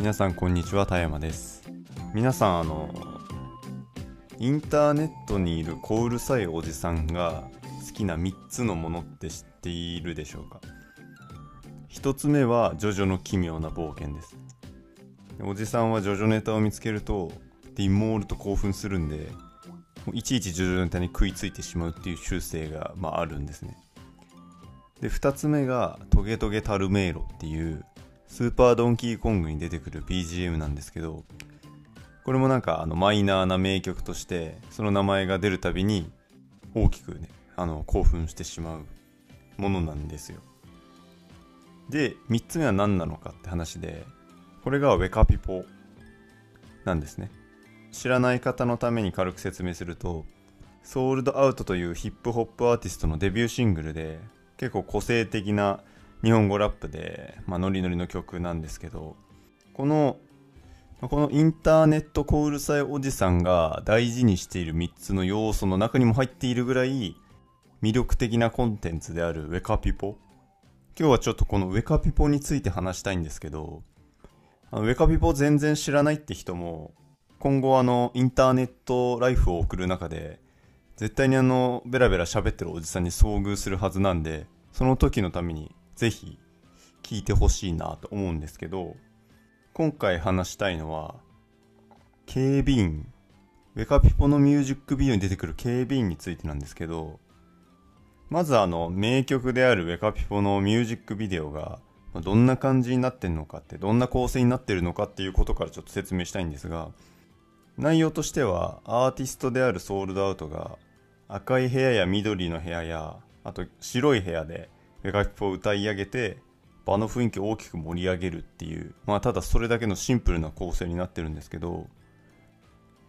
皆さんこんにちは田山です。皆さんあのインターネットにいる小うるさいおじさんが好きな3つのものって知っているでしょうか？1つ目はジョジョの奇妙な冒険です。おじさんはジョジョネタを見つけるとディモールと興奮するんでいちいちジョジョネタに食いついてしまうっていう習性が、まあ、あるんですね。で2つ目がトゲトゲタルメイロっていうスーパードンキーコングに出てくる BGM なんですけどこれもなんかあのマイナーな名曲としてその名前が出るたびに大きくねあの興奮してしまうものなんですよ。で3つ目は何なのかって話でこれがウェカピポなんですね。知らない方のために軽く説明するとソールドアウトというヒップホップアーティストのデビューシングルで結構個性的な日本語ラップで、まあ、ノリノリの曲なんですけどこのこのインターネットコールさいおじさんが大事にしている3つの要素の中にも入っているぐらい魅力的なコンテンツであるウェカピポ。今日はちょっとこのウェカピポについて話したいんですけどウェカピポ全然知らないって人も今後あのインターネットライフを送る中で絶対にあのベラベラ喋ってるおじさんに遭遇するはずなんでその時のためにぜひ聞いてほしいなと思うんですけど、今回話したいのは、警備員、ウェカピポのミュージックビデオに出てくる警備員についてなんですけど、まずあの、名曲であるウェカピポのミュージックビデオが、どんな感じになってんのかって、どんな構成になってるのかっていうことからちょっと説明したいんですが、内容としては、アーティストであるソールドアウトが、赤い部屋や緑の部屋や、あと白い部屋で、ガピポを歌い上げて場の雰囲気を大きく盛り上げるっていうまあただそれだけのシンプルな構成になってるんですけど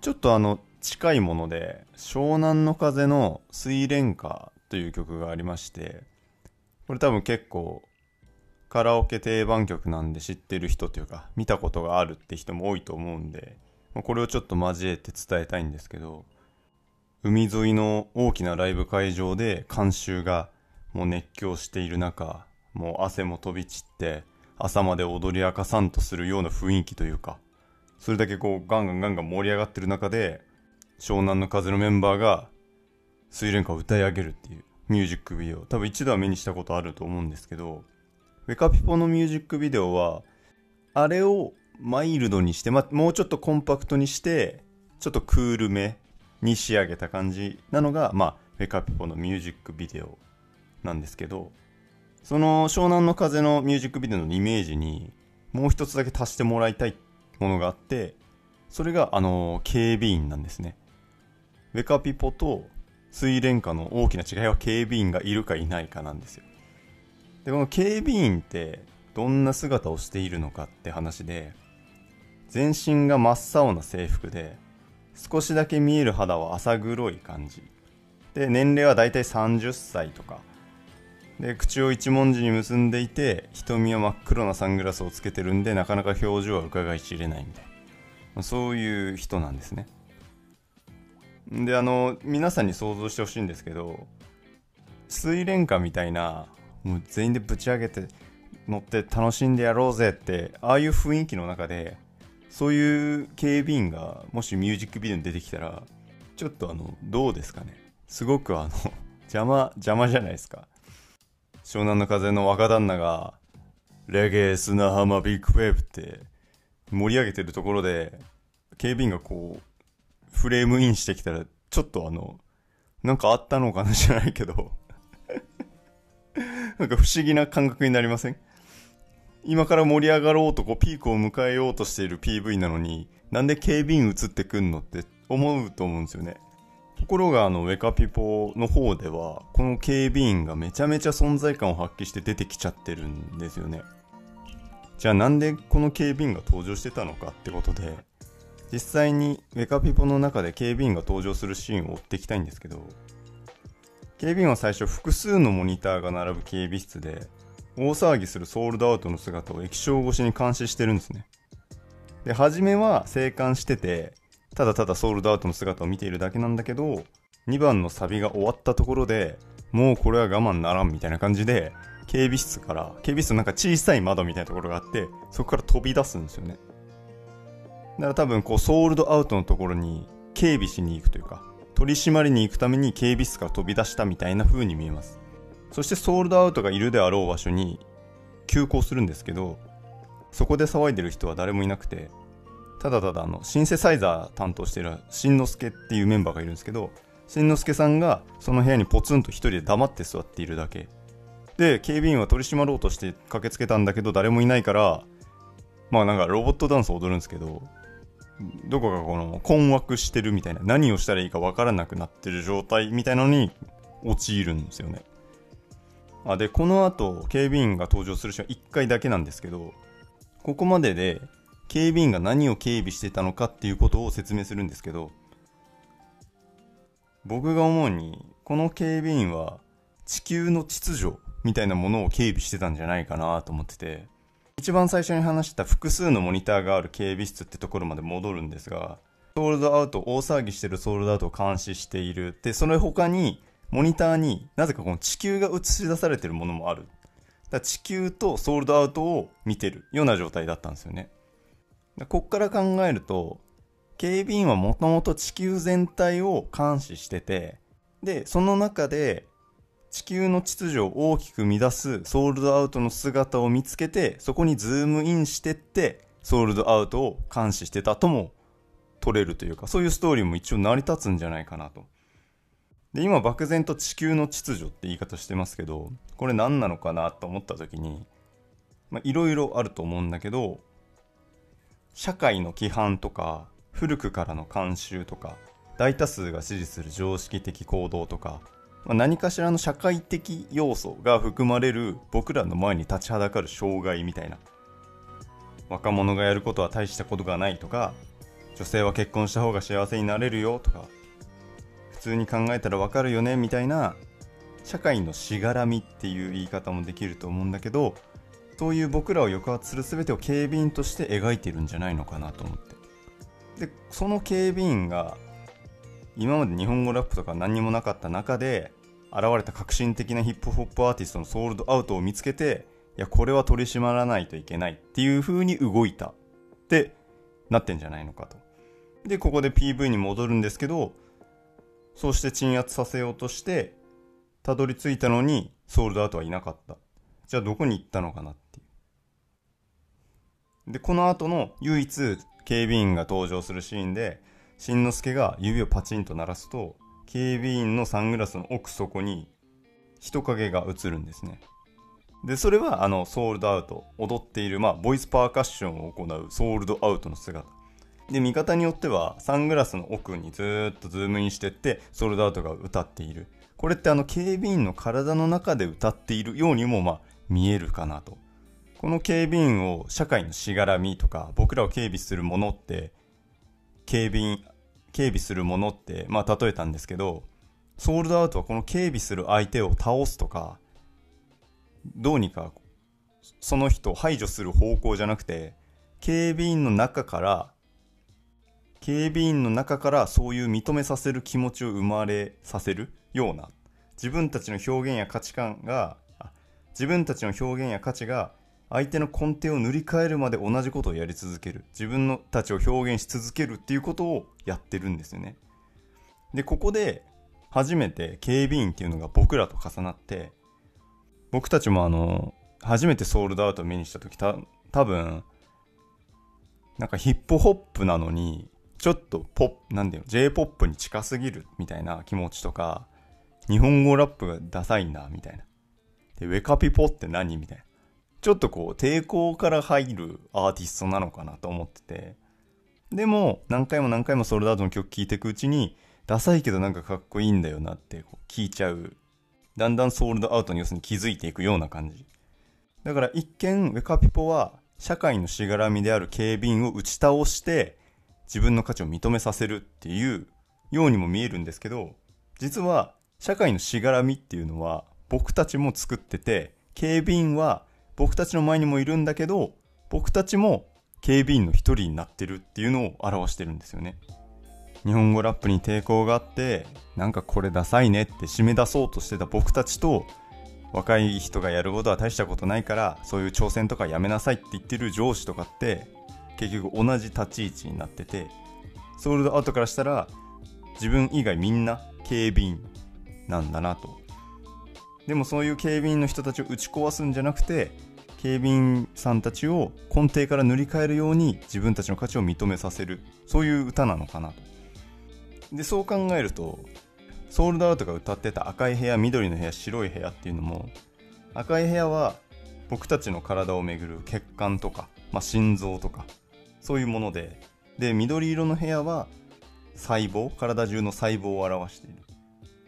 ちょっとあの近いもので湘南の風の水蓮花という曲がありましてこれ多分結構カラオケ定番曲なんで知ってる人というか見たことがあるって人も多いと思うんでこれをちょっと交えて伝えたいんですけど海沿いの大きなライブ会場で観衆がもう熱狂している中、もう汗も飛び散って、朝まで踊り明かさんとするような雰囲気というか、それだけこうガンガンガンガン盛り上がってる中で、湘南の風のメンバーが、水蓮花を歌い上げるっていうミュージックビデオ、多分一度は目にしたことあると思うんですけど、ウェカピポのミュージックビデオは、あれをマイルドにして、ま、もうちょっとコンパクトにして、ちょっとクールめに仕上げた感じなのが、まあ、ウェカピポのミュージックビデオなんですけど、その湘南の風のミュージックビデオのイメージにもう一つだけ足してもらいたいものがあって、それがあの、警備員なんですね。ウェカピポと水蓮花の大きな違いは警備員がいるかいないかなんですよ。で、この警備員ってどんな姿をしているのかって話で、全身が真っ青な制服で、少しだけ見える肌は浅黒い感じ。で、年齢はだいたい30歳とかで口を一文字に結んでいて瞳は真っ黒なサングラスをつけてるんでなかなか表情は伺い知れないみたいな。そういう人なんですね。であの皆さんに想像してほしいんですけど水蓮花みたいなもう全員でぶち上げて乗って楽しんでやろうぜってああいう雰囲気の中でそういう警備員がもしミュージックビデオに出てきたらちょっとあのどうですかね。すごくあの邪魔邪魔じゃないですか。湘南の風の若旦那が、レゲエ砂浜ビッグウェーブって盛り上げてるところで、警備員がこう、フレームインしてきたら、ちょっとあの、なんかあったのかなじゃないけど なんか不思議な感覚になりません？今から盛り上がろうとこうピークを迎えようとしている PV なのに、なんで警備員映ってくんのって思うと思うんですよね。ところがあのウェカピポの方ではこの警備員がめちゃめちゃ存在感を発揮して出てきちゃってるんですよね。じゃあなんでこの警備員が登場してたのかってことで実際にウェカピポの中で警備員が登場するシーンを追っていきたいんですけど警備員は最初複数のモニターが並ぶ警備室で大騒ぎするソールドアウトの姿を液晶越しに監視してるんですね。で初めは静観しててただただソールドアウトの姿を見ているだけなんだけど、2番のサビが終わったところで、もうこれは我慢ならんみたいな感じで、警備室から、警備室のなんか小さい窓みたいなところがあって、そこから飛び出すんですよね。だから多分こうソールドアウトのところに警備しに行くというか取り締まりに行くために警備室から飛び出したみたいな風に見えますそしてソールドアウトがいるであろう場所に急行するんですけどそこで騒いでる人は誰もいなくてただただあのシンセサイザー担当してるしんのすけっていうメンバーがいるんですけどしんのすけさんがその部屋にポツンと一人で黙って座っているだけ。で警備員は取り締まろうとして駆けつけたんだけど誰もいないからまあなんかロボットダンスを踊るんですけどどこかこの困惑してるみたいな何をしたらいいか分からなくなってる状態みたいなのに陥るんですよね。あでこの後警備員が登場するシーンは1回だけなんですけどここまでで警備員が何を警備してたのかっていうことを説明するんですけど僕が思うにこの警備員は地球の秩序みたいなものを警備してたんじゃないかなと思ってて一番最初に話した複数のモニターがある警備室ってところまで戻るんですがソールドアウト大騒ぎしてるソールドアウトを監視している。でその他にモニターになぜかこの地球が映し出されてるものもある。だ地球とソールドアウトを見てるような状態だったんですよね。こっから考えると警備員はもともと地球全体を監視しててでその中で地球の秩序を大きく乱すソールドアウトの姿を見つけてそこにズームインしてってソールドアウトを監視してたとも取れるというかそういうストーリーも一応成り立つんじゃないかなと。で今漠然と地球の秩序って言い方してますけどこれ何なのかなと思った時にまあいろいろあると思うんだけど社会の規範とか古くからの慣習とか大多数が支持する常識的行動とか、まあ、何かしらの社会的要素が含まれる僕らの前に立ちはだかる障害みたいな若者がやることは大したことがないとか女性は結婚した方が幸せになれるよとか普通に考えたらわかるよねみたいな社会のしがらみっていう言い方もできると思うんだけどそういう僕らを抑圧する全てを警備員として描いてるんじゃないのかなと思ってでその警備員が今まで日本語ラップとか何にもなかった中で現れた革新的なヒップホップアーティストのソールドアウトを見つけていやこれは取り締まらないといけないっていう風に動いたってなってんじゃないのかとでここで PV に戻るんですけどそうして鎮圧させようとして、たどり着いたのに、ソールドアウトはいなかった。じゃあどこに行ったのかな。で、この後の唯一警備員が登場するシーンで、しんのすけが指をパチンと鳴らすと、警備員のサングラスの奥底に人影が映るんですね。で、それはあのソールドアウト、踊っている、まあ、ボイスパーカッションを行うソールドアウトの姿。で、見方によっては、サングラスの奥にずっとズームインしてって、ソールドアウトが歌っている。これってあの、警備員の体の中で歌っているようにも、まあ、見えるかなと。この警備員を社会のしがらみとか、僕らを警備するものって、警備員、警備するものって、まあ、例えたんですけど、ソールドアウトはこの警備する相手を倒すとか、どうにかその人を排除する方向じゃなくて、警備員の中から警備員の中からそういう認めさせる気持ちを生まれさせるような自分たちの表現や価値観が自分たちの表現や価値が相手の根底を塗り替えるまで同じことをやり続ける自分のたちを表現し続けるっていうことをやってるんですよねでここで初めて警備員っていうのが僕らと重なって僕たちもあの初めてソールドアウトを目にした時た多分なんかヒップホップなのにちょっとポップ、なんだよ、J-POP に近すぎるみたいな気持ちとか、日本語ラップがダサいな、みたいな。で、ウェカピポって何？みたいな。ちょっとこう、抵抗から入るアーティストなのかなと思ってて。でも、何回も何回もソルダートの曲聴いていくうちに、ダサいけどなんかかっこいいんだよなって聞いちゃう。だんだんソールドアウトに要するに気づいていくような感じ。だから一見、ウェカピポは、社会のしがらみである警備員を打ち倒して、自分の価値を認めさせるっていうようにも見えるんですけど、実は社会のしがらみっていうのは僕たちも作ってて、警備員は僕たちの前にもいるんだけど、僕たちも警備員の一人になってるっていうのを表してるんですよね。日本語ラップに抵抗があって、なんかこれダサいねって締め出そうとしてた僕たちと、若い人がやることは大したことないから、そういう挑戦とかやめなさいって言ってる上司とかって、結局同じ立ち位置になっててソールドアウトからしたら自分以外みんな警備員なんだなとでもそういう警備員の人たちを打ち壊すんじゃなくて警備員さんたちを根底から塗り替えるように自分たちの価値を認めさせるそういう歌なのかなと。でそう考えるとソールドアウトが歌ってた赤い部屋緑の部屋白い部屋っていうのも赤い部屋は僕たちの体をめぐる血管とか、まあ、心臓とかそういうものでで緑色の部屋は細胞体中の細胞を表している。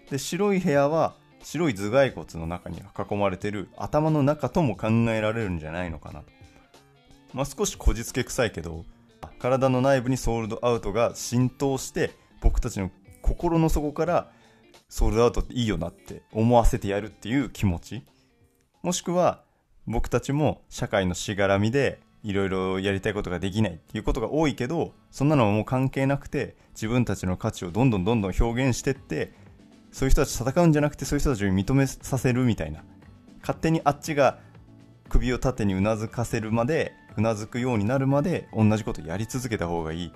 で白い部屋は白い頭蓋骨の中に囲まれてる頭の中とも考えられるんじゃないのかなと。まあ少しこじつけ臭いけど体の内部にソールドアウトが浸透して僕たちの心の底からソールドアウトっていいよなって思わせてやるっていう気持ち。もしくは僕たちも社会のしがらみでいろいろやりたいことができないっていうことが多いけどそんなのはもう関係なくて自分たちの価値をどんどんどんどん表現してってそういう人たち戦うんじゃなくてそういう人たちを認めさせるみたいな。勝手にあっちが首を縦にうなずかせるまでうなずくようになるまで同じことやり続けた方がいい。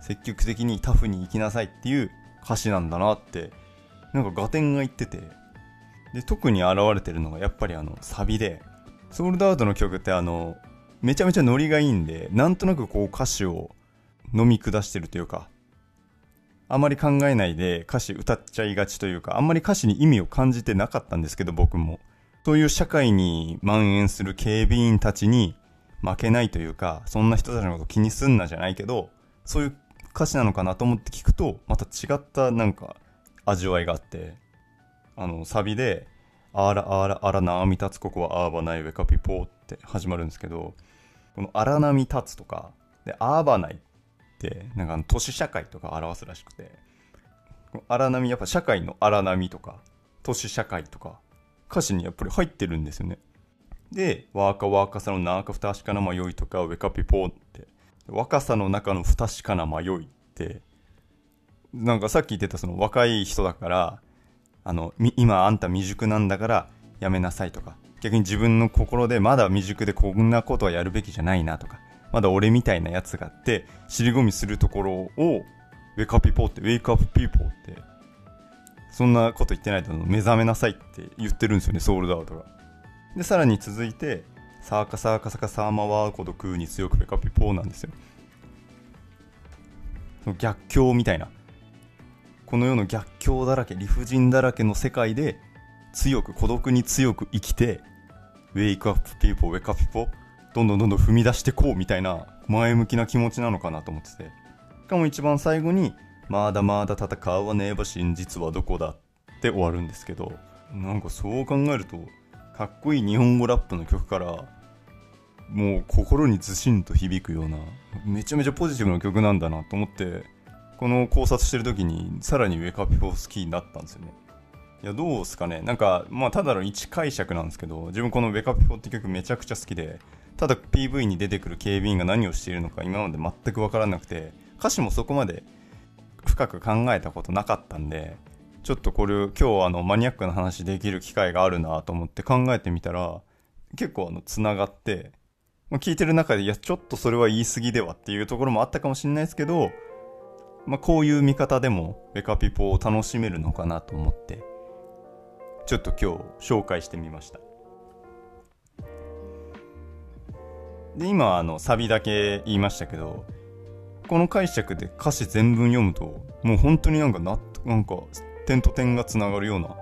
積極的にタフに生きなさいっていう歌詞なんだなって。なんか合点が言っててで特に現れてるのがやっぱりあのサビでソールドアウトの曲ってあのめちゃめちゃノリがいいんでなんとなくこう歌詞を飲み下してるというかあまり考えないで歌詞歌っちゃいがちというかあんまり歌詞に意味を感じてなかったんですけど僕も。そういう社会に蔓延する警備員たちに負けないというかそんな人たちのこと気にすんなじゃないけどそういう歌詞なのかなと思って聞くとまた違ったなんか味わいがあってあのサビで「あらあらあらなあみ立つここはあーばないウェカピポー」って始まるんですけどこの荒波立つとかであーばないてなんか都市社会とか表すらしくて荒波やっぱ社会の荒波とか都市社会とか歌詞にやっぱり入ってるんですよね。で若々さの中不確かな迷いとかウェカピポーって若さの中の不確かな迷いってなんかさっき言ってたその若い人だからあの今あんた未熟なんだからやめなさいとか逆に自分の心でまだ未熟でこんなことはやるべきじゃないなとかまだ俺みたいなやつがあって尻込みするところをウェイクアップピーポーってウェイクアップピーポーってそんなこと言ってないと目覚めなさいって言ってるんですよねソールドアウトが。でさらに続いてサーカサーカサカサーマワーコドクーに強くウェイクアップピポーなんですよ。逆境みたいな。この世の逆境だらけ理不尽だらけの世界で強く孤独に強く生きてウェイクアップピーポーウェイクアップピーポーどんどんどんどん踏み出してこうみたいな前向きな気持ちなのかなと思ってて。しかも一番最後にまだまだ戦わねえば真実はどこだって終わるんですけどなんかそう考えるとかっこいい日本語ラップの曲からもう心にずしんと響くようなめちゃめちゃポジティブな曲なんだなと思ってこの考察してる時にさらにウェイクアップピー好きになったんですよね。いやどうすかね。なんかまあただの一解釈なんですけど自分このウェイクアップピーって曲めちゃくちゃ好きでただ PV に出てくる警備員が何をしているのか今まで全く分からなくて歌詞もそこまで深く考えたことなかったんでちょっとこれ今日あのマニアックな話できる機会があるなと思って考えてみたら結構あのつながってまあ聞いてる中でいやちょっとそれは言い過ぎではっていうところもあったかもしれないですけど、まあ、こういう見方でもベカピポを楽しめるのかなと思ってちょっと今日紹介してみました。で今あのサビだけ言いましたけどこの解釈で歌詞全文読むともう本当になんかななんか点と点がつながるような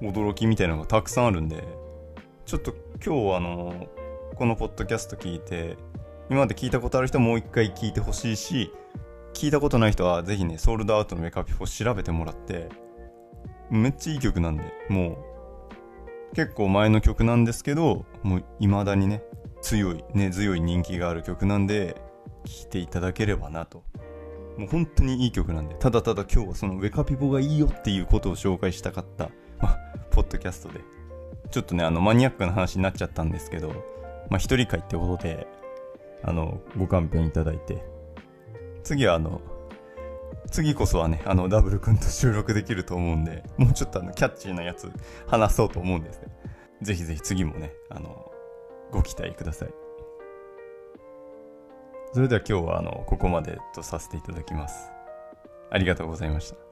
驚きみたいなのがたくさんあるんでちょっと今日あのこのポッドキャスト聞いて今まで聞いたことある人はもう一回聞いてほしいし聞いたことない人はぜひねソールドアウトのメカピフォ調べてもらってめっちゃいい曲なんでもう結構前の曲なんですけどもう未だにね強い、ね、強い人気がある曲なんで聴いていただければなともう本当にいい曲なんでただただ今日はそのウェカピポがいいよっていうことを紹介したかった、ま、ポッドキャストでちょっとねあのマニアックな話になっちゃったんですけどまあ一人会ってことであのご勘弁いただいて次はあの次こそはね、あの、ダブル君と収録できると思うんで、もうちょっとあの、キャッチーなやつ話そうと思うんですね。ぜひぜひ次もね、あの、ご期待ください。それでは今日はあのここまでとさせていただきますありがとうございました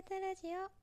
B 型ラジオ。